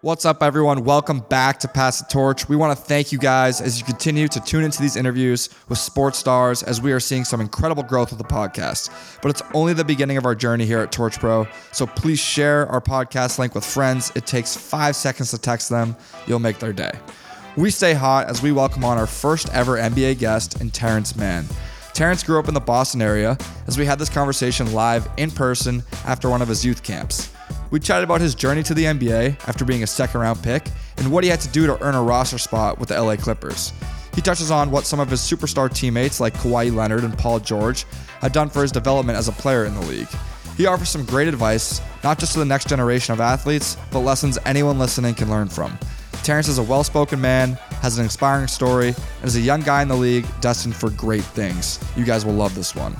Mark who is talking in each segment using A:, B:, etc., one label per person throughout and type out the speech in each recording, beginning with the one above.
A: What's up, everyone? Welcome back to Pass the Torch. We want to thank you guys as you continue to tune into these interviews with sports stars as we are seeing some incredible growth with the podcast. But it's only the beginning of our journey here at Torch Pro. So please share our podcast link with friends. It takes five seconds to text them, you'll make their day. We stay hot as we welcome on our first ever NBA guest in Terance Mann. Terance grew up in the Boston area as we had this conversation live in person after one of his youth camps. We chatted about his journey to the NBA after being a second round pick and what he had to do to earn a roster spot with the LA Clippers. He touches on what some of his superstar teammates like Kawhi Leonard and Paul George had done for his development as a player in the league. He offers some great advice, not just to the next generation of athletes, but lessons anyone listening can learn from. Terance is a well spoken man, has an inspiring story, and is a young guy in the league destined for great things. You guys will love this one.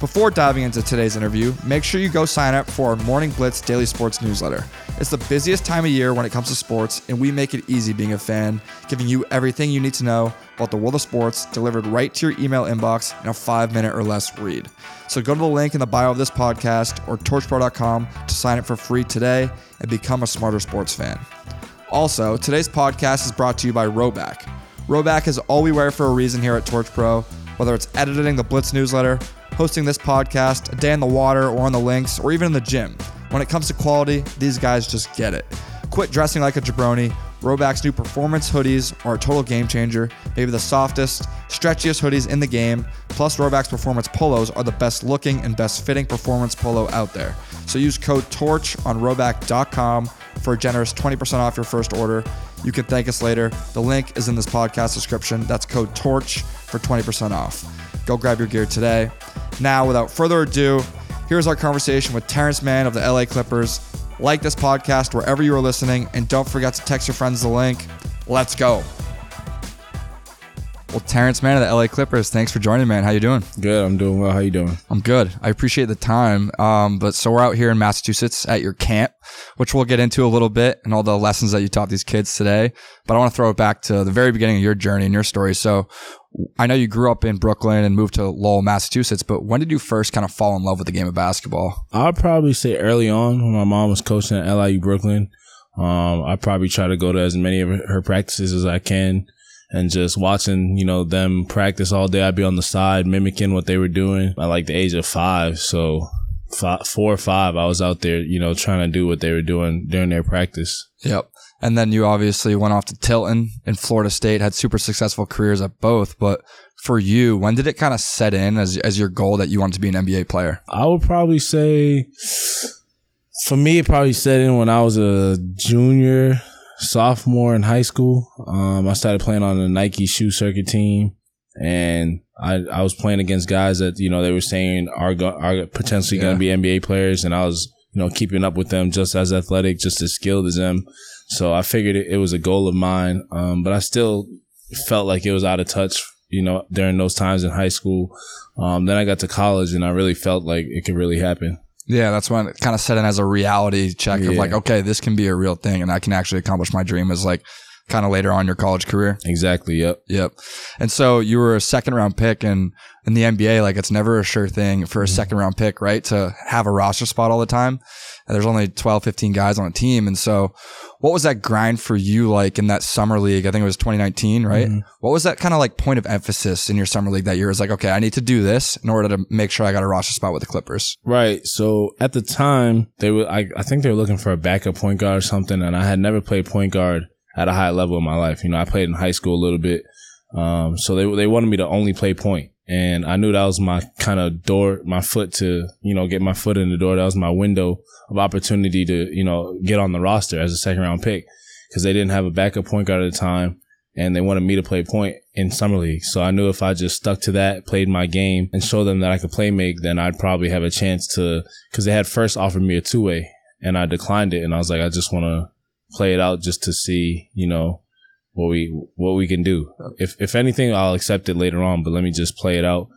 A: Before diving into today's interview, make sure you go sign up for our Morning Blitz daily sports newsletter. It's the busiest time of year when it comes to sports, and we make it easy being a fan, giving you everything you need to know about the world of sports delivered right to your email inbox in a five minute or less read. So go to the link in the bio of this podcast or torchpro.com to sign up for free today and become a smarter sports fan. Also, today's podcast is brought to you by Rhoback. Rhoback is all we wear for a reason here at Torch Pro, whether it's editing the Blitz newsletter hosting this podcast, a day in the water or on the links, or even in the gym. When it comes to quality, these guys just get it. Quit dressing like a jabroni. Rhoback's new performance hoodies are a total game changer. Maybe the softest, stretchiest hoodies in the game. Plus, Rhoback's performance polos are the best looking and best fitting performance polo out there. So use code TORCH on rhoback.com for a generous 20% off your first order. You can thank us later. The link is in this podcast description. That's code TORCH for 20% off. Go grab your gear today. Now, without further ado, here's our conversation with Terance Mann of the LA Clippers. Like this podcast wherever you are listening, and don't forget to text your friends the link. Let's go. Well, Terance Mann of the LA Clippers, thanks for joining, man. How you doing?
B: Good. I'm doing well. How you doing?
A: I'm good. I appreciate the time. Um, but so we're out here in Massachusetts at your camp, which we'll get into a little bit and all the lessons that you taught these kids today. But I want to throw it back to the very beginning of your journey and your story. So I know you grew up in Brooklyn and moved to Lowell, Massachusetts, but when did you first kind of fall in love with the game of basketball?
B: I'd probably say early on when my mom was coaching at LIU Brooklyn. Um, I probably try to go to as many of her practices as I can and just watching, you know, them practice all day. I'd be on the side mimicking what they were doing at like the age of five. So five, four or five, I was out there, you know, trying to do what they were doing during their practice.
A: Yep. And then you obviously went off to Tilton and Florida State, had super successful careers at both. But for you, when did it kind of set in as, as your goal that you wanted to be an NBA player?
B: I would probably say, for me, it probably set in when I was a junior sophomore in high school. Um, I started playing on the Nike shoe circuit team and I, I was playing against guys that, you know, they were saying are, go, are potentially yeah. going to be NBA players. And I was, you know, keeping up with them just as athletic, just as skilled as them. So I figured it, it was a goal of mine. Um, but I still felt like it was out of touch, you know, during those times in high school. Um, then I got to college and I really felt like it could really happen.
A: Yeah, that's when it kind of set in as a reality check yeah. of like, okay, this can be a real thing and I can actually accomplish my dream is like kind of later on your college career.
B: Exactly. Yep.
A: Yep. And so you were a second round pick and in the NBA, like it's never a sure thing for a mm-hmm. second round pick, right? To have a roster spot all the time. And there's only 12, 15 guys on a team. And so what was that grind for you like in that summer league? I think it was 2019, right? Mm-hmm. What was that kind of like point of emphasis in your summer league that year? It was like, okay, I need to do this in order to make sure I got a roster spot with the Clippers.
B: Right. So at the time, they were, I, I think they were looking for a backup point guard or something. And I had never played point guard at a high level in my life. You know, I played in high school a little bit. Um, so they, they wanted me to only play point. And I knew that was my kind of door, my foot to, you know, get my foot in the door. That was my window of opportunity to, you know, get on the roster as a second round pick because they didn't have a backup point guard at the time and they wanted me to play point in summer league. So I knew if I just stuck to that, played my game and showed them that I could play make, then I'd probably have a chance to, cause they had first offered me a two way and I declined it. And I was like, I just want to play it out just to see, you know, what we what we can do. If if anything, I'll accept it later on. But let me just play it out.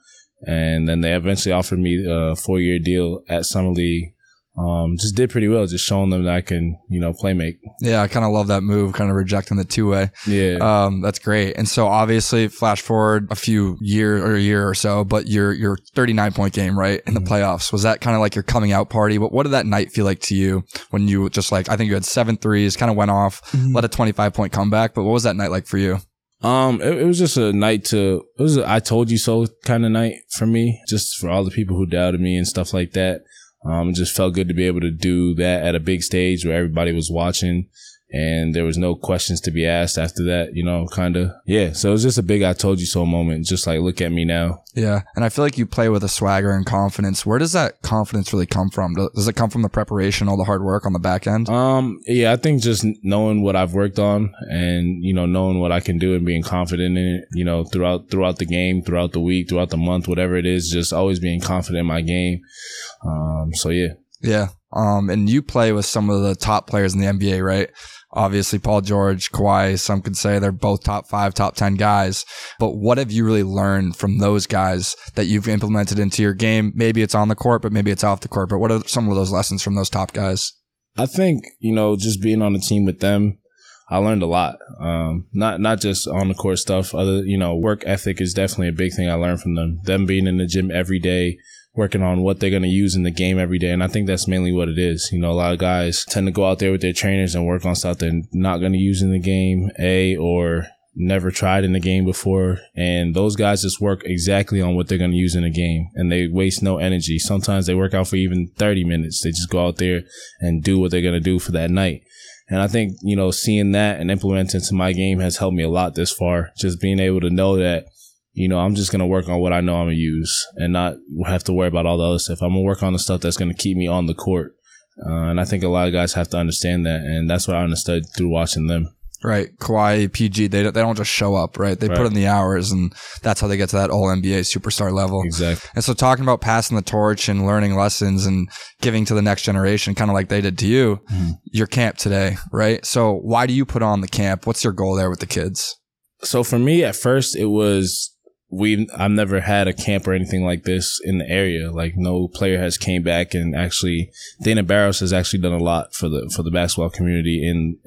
B: And then they eventually offered me a four year deal at Summer League. Um, just did pretty well, just showing them that I can, you know, play make.
A: Yeah, I kind of love that move, kind of rejecting the two way.
B: Yeah.
A: Um, that's great. And so obviously flash forward a few year or a year or so, but your, your 39 point game, right? In the
B: Mm-hmm.
A: playoffs, was that kind of like your coming out party? What, what did that night feel like to you when you just like, I think you had seven threes, kind of went off,
B: Mm-hmm.
A: let a 25 point comeback, but what was that night like for you?
B: Um, it, it was just a night to, it was a I told you so kind of night for me, just for all the people who doubted me and stuff like that. Um, it just felt good to be able to do that at a big stage where everybody was watching and there was no questions to be asked after that, you know, kind of. Yeah. So it was just a big I told you so moment. Just like, look at me now.
A: Yeah. And I feel like you play with a swagger and confidence. Where does that confidence really come from? Does it come from the preparation, all the hard work on the back end?
B: Um, yeah, I think just knowing what I've worked on and, you know, knowing what I can do and being confident in it, you know, throughout, throughout the game, throughout the week, throughout the month, whatever it is, just always being confident in my game. Um, so yeah.
A: Yeah. Um, and you play with some of the top players in the NBA, right? Obviously, Paul George, Kawhi, some could say they're both top five, top 10 guys. But what have you really learned from those guys that you've implemented into your game? Maybe it's on the court, but maybe it's off the court. But what are some of those lessons from those top guys?
B: I think, you know, just being on the team with them, I learned a lot. Um, not, not just on the court stuff. Other, you know, work ethic is definitely a big thing I learned from them. Them being in the gym every day, working on what they're going to use in the game every day. And I think that's mainly what it is. You know, a lot of guys tend to go out there with their trainers and work on stuff they're not going to use in the game, A, or never tried in the game before. And those guys just work exactly on what they're going to use in the game and they waste no energy. Sometimes they work out for even 30 minutes. They just go out there and do what they're going to do for that night. And I think, you know, seeing that and implementing it to my game has helped me a lot this far. Just being able to know that, you know, I'm just going to work on what I know I'm going to use and not have to worry about all the other stuff. I'm going to work on the stuff that's going to keep me on the court. Uh, and I think a lot of guys have to understand that. And that's what I understood through watching them.
A: Right. Kawhi, PG, they don't, they don't just show up, right? They
B: Right.
A: put in the hours and that's how they get to that all NBA superstar level.
B: Exactly.
A: And so talking about passing the torch and learning lessons and giving to the next generation, kind of like they did to you, your camp today, right? So why do you put on the camp? What's your goal there with the kids?
B: So for me, at first, it was we. I've never had a camp or anything like this in the area. Like no player has came back and actually Dana Barros has actually done a lot for the for the basketball community in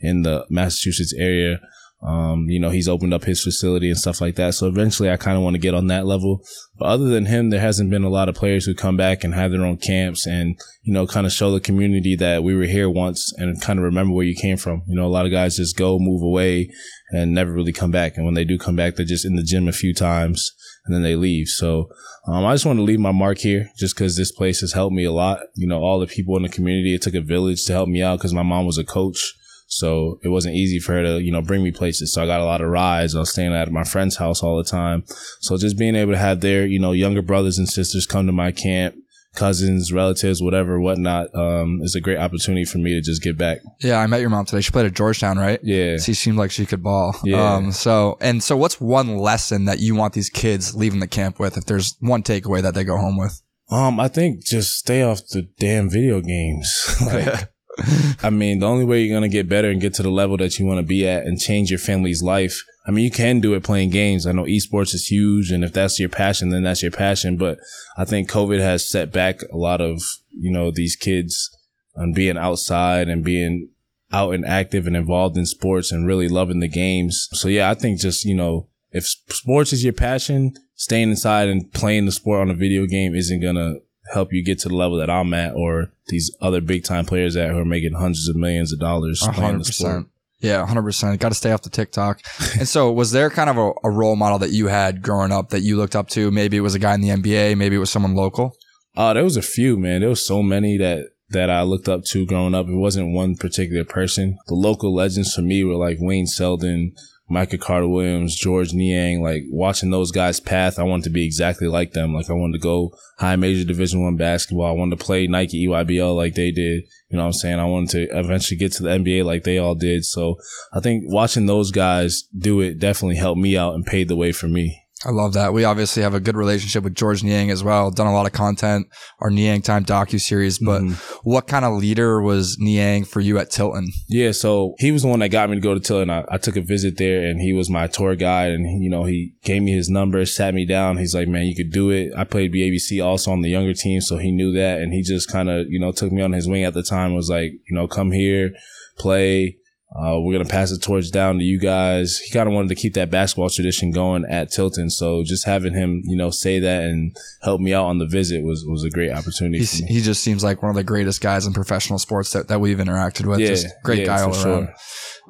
B: in the Massachusetts area. Um, you know, he's opened up his facility and stuff like that. So eventually I kind of want to get on that level. But other than him, there hasn't been a lot of players who come back and have their own camps and, you know, kind of show the community that we were here once and kind of remember where you came from. You know, a lot of guys just go, move away and never really come back. And when they do come back, they're just in the gym a few times and then they leave. So, um, I just want to leave my mark here just because this place has helped me a lot. You know, all the people in the community, it took a village to help me out because my mom was a coach. So it wasn't easy for her to, you know, bring me places. So I got a lot of rides. I was staying at my friend's house all the time. So just being able to have their, you know, younger brothers and sisters come to my camp, cousins, relatives, whatever, whatnot, um, is a great opportunity for me to just give back.
A: Yeah, I met your mom today. She played at Georgetown, right?
B: Yeah.
A: She seemed like she could ball.
B: Yeah.
A: Um, so, and so what's one lesson that you want these kids leaving the camp with if there's one takeaway that they go home with?
B: Um, I think just stay off the damn video games. like, I mean, the only way you're gonna get better and get to the level that you want to be at and change your family's life. I mean, you can do it playing games. I know esports is huge, and if that's your passion, then that's your passion. But I think COVID has set back a lot of you know these kids on being outside and being out and active and involved in sports and really loving the games. So yeah, I think just you know if sports is your passion, staying inside and playing the sport on a video game isn't gonna help you get to the level that I'm at or these other big time players at who are making hundreds of millions of dollars
A: A
B: playing the sport.
A: Yeah, hundred percent. Got to stay off the TikTok. and so, was there kind of a, a role model that you had growing up that you looked up to? Maybe it was a guy in the NBA. Maybe it was someone local.
B: Uh, there was a few, man. There was so many that, that I looked up to growing up. It wasn't one particular person. The local legends for me were like Wayne Selden, Michael Carter Williams, George Niang, like watching those guys' path. I wanted to be exactly like them. Like I wanted to go high major division one basketball. I wanted to play Nike EYBL like they did. You know what I'm saying? I wanted to eventually get to the NBA like they all did. So I think watching those guys do it definitely helped me out and paved the way for me.
A: I love that. We obviously have a good relationship with George Niang as well. Done a lot of content, our Niang Time docu series. But
B: Mm-hmm.
A: what kind of leader was Niang for you at Tilton?
B: Yeah, so he was the one that got me to go to Tilton. I, I took a visit there and he was my tour guide and, you know, he gave me his number, sat me down. He's like, man, you could do it. I played BABC also on the younger team. So he knew that. And he just kind of, you know, took me on his wing at the time, was like, you know, come here, play. Uh, we're going to pass the torch down to you guys. He kind of wanted to keep that basketball tradition going at Tilton. So just having him, you know, say that and help me out on the visit was, was a great opportunity
A: He's,
B: for me.
A: he just seems like one of the greatest guys in professional sports that, that we've interacted with.
B: Yeah,
A: just great
B: yeah,
A: guy
B: for
A: all
B: sure.
A: around.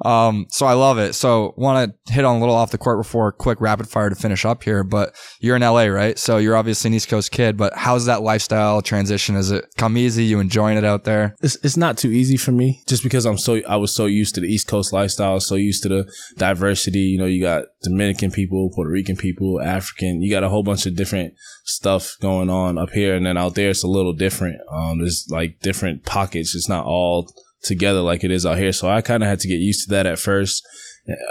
A: Um, so I love it. So want to hit on a little off the court before quick rapid fire to finish up here. But you're in LA, right? So you're obviously an East Coast kid. But how's that lifestyle transition? Is it come easy? You enjoying it out there?
B: it's it's not too easy for me just because I'm so I was so used to the East Coast lifestyle, so used to the diversity. You know, you got Dominican people, Puerto Rican people, African. You got a whole bunch of different stuff going on up here, and then out there it's a little different. Um, there's like different pockets. It's not all together like it is out here. So I kind of had to get used to that at first,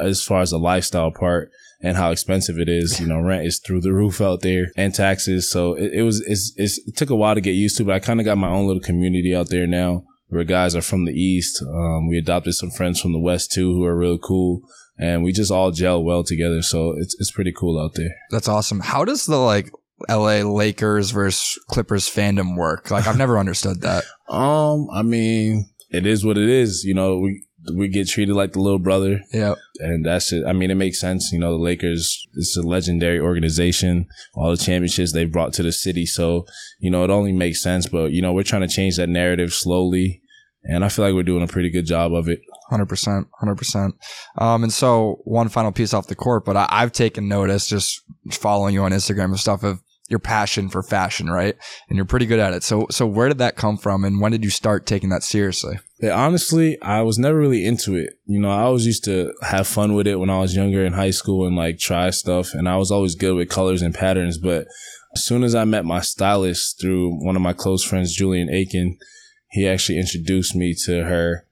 B: as far as the lifestyle part and how expensive it is. You know, rent is through the roof out there and taxes. So it, it was, it's, it's, it took a while to get used to, but I kind of got my own little community out there now where guys are from the East. Um, we adopted some friends from the West too who are real cool and we just all gel well together. So it's, it's pretty cool out there.
A: That's awesome. How does the like LA Lakers versus Clippers fandom work? Like I've never understood that.
B: Um, I mean, it is what it is. You know, we, we get treated like the little brother.
A: Yeah.
B: and that's it. I mean, it makes sense. You know, the Lakers, it's a legendary organization, all the championships they've brought to the city. So, you know, it only makes sense. But, you know, we're trying to change that narrative slowly. And I feel like we're doing a pretty good job of it.
A: Hundred percent, hundred percent. Um, and so one final piece off the court, but I, I've taken notice just following you on Instagram and stuff of your passion for fashion, right? And you're pretty good at it. So, so where did that come from, and when did you start taking that seriously?
B: Yeah, honestly, I was never really into it. You know, I always used to have fun with it when I was younger in high school and like try stuff. And I was always good with colors and patterns. But as soon as I met my stylist through one of my close friends, Julian Aiken, he actually introduced me to her.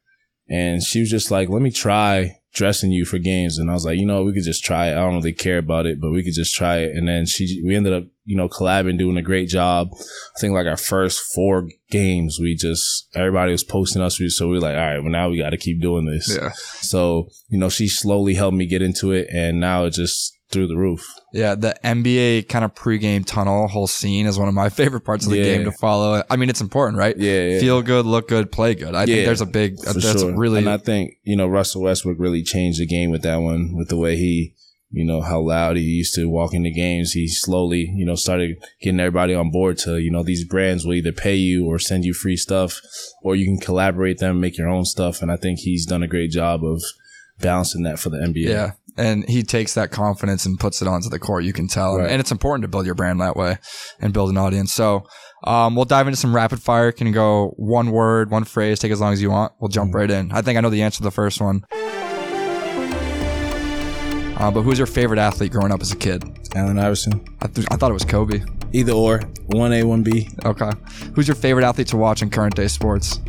B: And she was just like, let me try dressing you for games. And I was like, you know, we could just try it. I don't really care about it, but we could just try it. And then she, we ended up, you know, collabing, doing a great job. I think like our first four games, we just, everybody was posting us. So we were like, all right, well, now we got to keep doing this.
A: Yeah,
B: So, you know, she slowly helped me get into it. And now it's just through the roof.
A: yeah. The NBA kind of pregame tunnel whole scene is one of my favorite parts of the
B: Yeah.
A: game to follow. I mean, it's important, right?
B: Yeah. yeah.
A: Feel good, look good, play good. I think there's a big. that's
B: sure.
A: really.
B: and I think you know Russell Westbrook really changed the game with that one, with the way he, you know, how loud he used to walk into games. He slowly, you know, started getting everybody on board to, you know, these brands will either pay you or send you free stuff, or you can collaborate them, make your own stuff. And I think he's done a great job of balancing that for the NBA.
A: Yeah. And he takes that confidence and puts it onto the court. You can tell. And-
B: Right.
A: And it's important to build your brand that way and build an audience. So, um, we'll dive into some rapid fire. Can go one word, one phrase, take as long as you want. We'll jump right in. I think I know the answer to the first one. Uh, but who's your favorite athlete growing up as a kid?
B: Allen Iverson.
A: I, th- I thought it was Kobe.
B: Either or, one A, one B.
A: Okay. Who's your favorite athlete to watch in current day sports?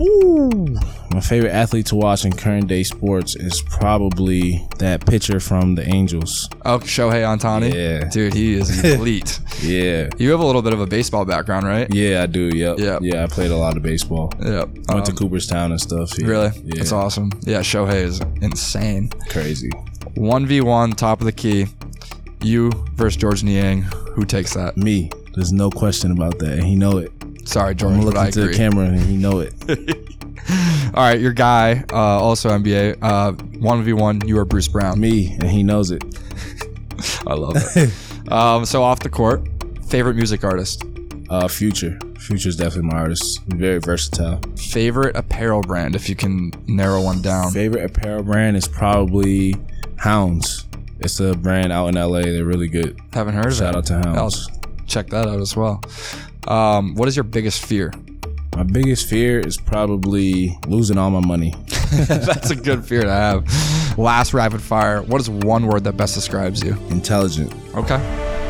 B: My favorite athlete to watch in current day sports is probably that pitcher from the Angels.
A: Oh, Shohei Ohtani.
B: Yeah.
A: Dude, he is elite.
B: Yeah.
A: you have a little bit of a baseball background, right?
B: Yeah, I do. Yep.
A: Yep.
B: Yeah, I played a lot of baseball.
A: Yep.
B: I Went to
A: Um,
B: Cooperstown and stuff. Yeah.
A: really?
B: Yeah.
A: That's awesome. Yeah, Shohei is insane.
B: Crazy.
A: 1v1, top of the key. You versus George Niang. Who takes that?
B: Me. There's no question about that. And he know it.
A: Sorry, Jordan. I'm
B: looking to the camera and he know it.
A: All right, your guy, uh, also NBA. Uh, 1v1, you are Bruce Brown.
B: Me and he knows it.
A: I love it. um, so off the court, favorite music artist,
B: Uh, Future. is definitely my artist. Very versatile.
A: favorite apparel brand, if you can narrow one down.
B: Favorite apparel brand is probably Hounds. It's a brand out in LA. They're really good.
A: Haven't heard of it.
B: Shout out to Hounds.
A: I'll check that out as well. Um, what is your biggest fear?
B: My biggest fear is probably losing all my money.
A: That's a good fear to have. Last rapid fire. What is one word that best describes you?
B: Intelligent.
A: Okay.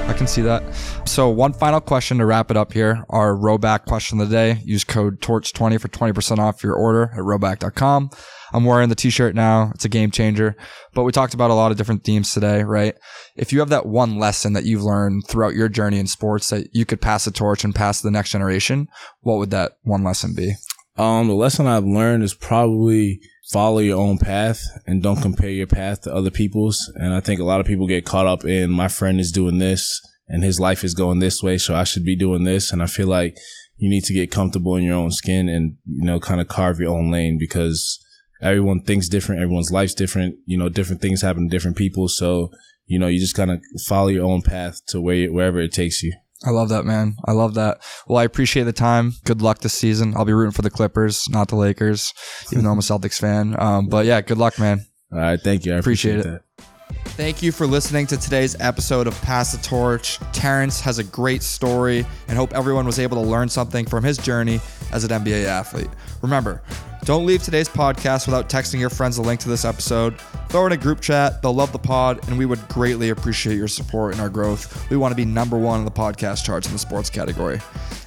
A: I can see that. So, one final question to wrap it up here. Our Rhoback question of the day. Use code TORCH20 for 20% off your order at rhoback.com. I'm wearing the t-shirt now. It's a game changer. But we talked about a lot of different themes today, right? If you have that one lesson that you've learned throughout your journey in sports that you could pass the torch and pass the next generation, what would that one lesson be?
B: Um, the lesson I've learned is probably follow your own path and don't compare your path to other people's. And I think a lot of people get caught up in my friend is doing this and his life is going this way. So I should be doing this. And I feel like you need to get comfortable in your own skin and, you know, kind of carve your own lane because everyone thinks different. Everyone's life's different. You know, different things happen to different people. So, you know, you just kind of follow your own path to where, wherever it takes you.
A: I love that, man. I love that. Well, I appreciate the time. Good luck this season. I'll be rooting for the Clippers, not the Lakers, even though I'm a Celtics fan. Um, but yeah, good luck, man.
B: All right. Thank you. I appreciate,
A: Appreciate it. Thank you for listening to today's episode of Pass the Torch. Terance has a great story and hope everyone was able to learn something from his journey as an NBA athlete. Remember, don't leave today's podcast without texting your friends a link to this episode. Throw in a group chat. They'll love the pod, and we would greatly appreciate your support in our growth. We want to be number one in the podcast charts in the sports category.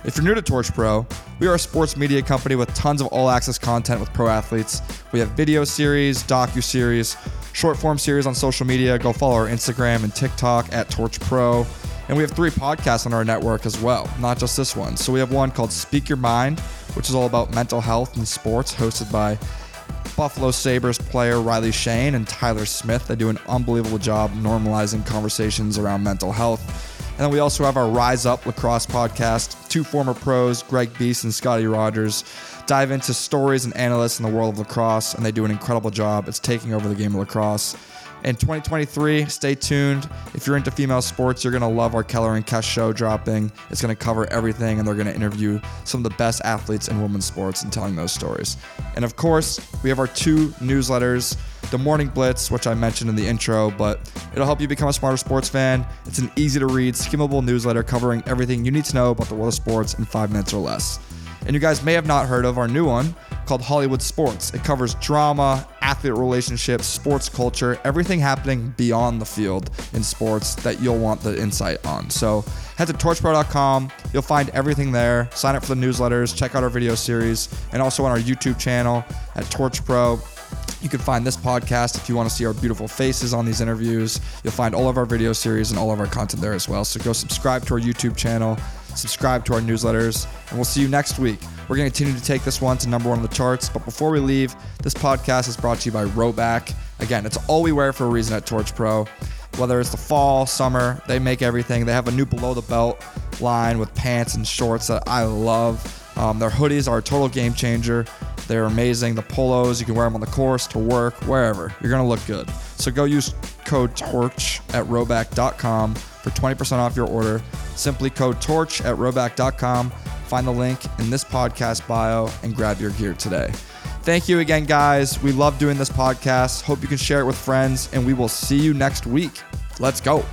A: If you're new to Torch Pro, we are a sports media company with tons of all access content with pro athletes. We have video series, docu series, short form series on social media. Go follow our Instagram and TikTok at Torch Pro. And we have three podcasts on our network as well, not just this one. So we have one called Speak Your Mind, which is all about mental health and sports, hosted by Buffalo Sabres player Riley Shane and Tyler Smith. They do an unbelievable job normalizing conversations around mental health. And then we also have our Rise Up Lacrosse podcast. Two former pros, Greg Beast and Scotty Rogers, dive into stories and analysts in the world of lacrosse, and they do an incredible job. It's taking over the game of lacrosse. In 2023, stay tuned. If you're into female sports, you're going to love our Keller and Kess show dropping. It's going to cover everything, and they're going to interview some of the best athletes in women's sports and telling those stories. And of course, we have our two newsletters the Morning Blitz, which I mentioned in the intro, but it'll help you become a smarter sports fan. It's an easy to read, skimmable newsletter covering everything you need to know about the world of sports in five minutes or less. And you guys may have not heard of our new one called Hollywood Sports. It covers drama, athlete relationships, sports culture, everything happening beyond the field in sports that you'll want the insight on. So head to torchpro.com. You'll find everything there. Sign up for the newsletters, check out our video series, and also on our YouTube channel at Torch Pro. You can find this podcast if you want to see our beautiful faces on these interviews. You'll find all of our video series and all of our content there as well. So go subscribe to our YouTube channel, subscribe to our newsletters, and we'll see you next week. We're going to continue to take this one to number one on the charts. But before we leave, this podcast is brought to you by Rhoback. Again, it's all we wear for a reason at Torch Pro. Whether it's the fall, summer, they make everything. They have a new below the belt line with pants and shorts that I love. Um, their hoodies are a total game changer. They're amazing. The polos, you can wear them on the course, to work, wherever. You're going to look good. So go use code TORCH at rhoback.com for 20% off your order. Simply code TORCH at rhoback.com. Find the link in this podcast bio and grab your gear today. Thank you again, guys. We love doing this podcast. Hope you can share it with friends, and we will see you next week. Let's go.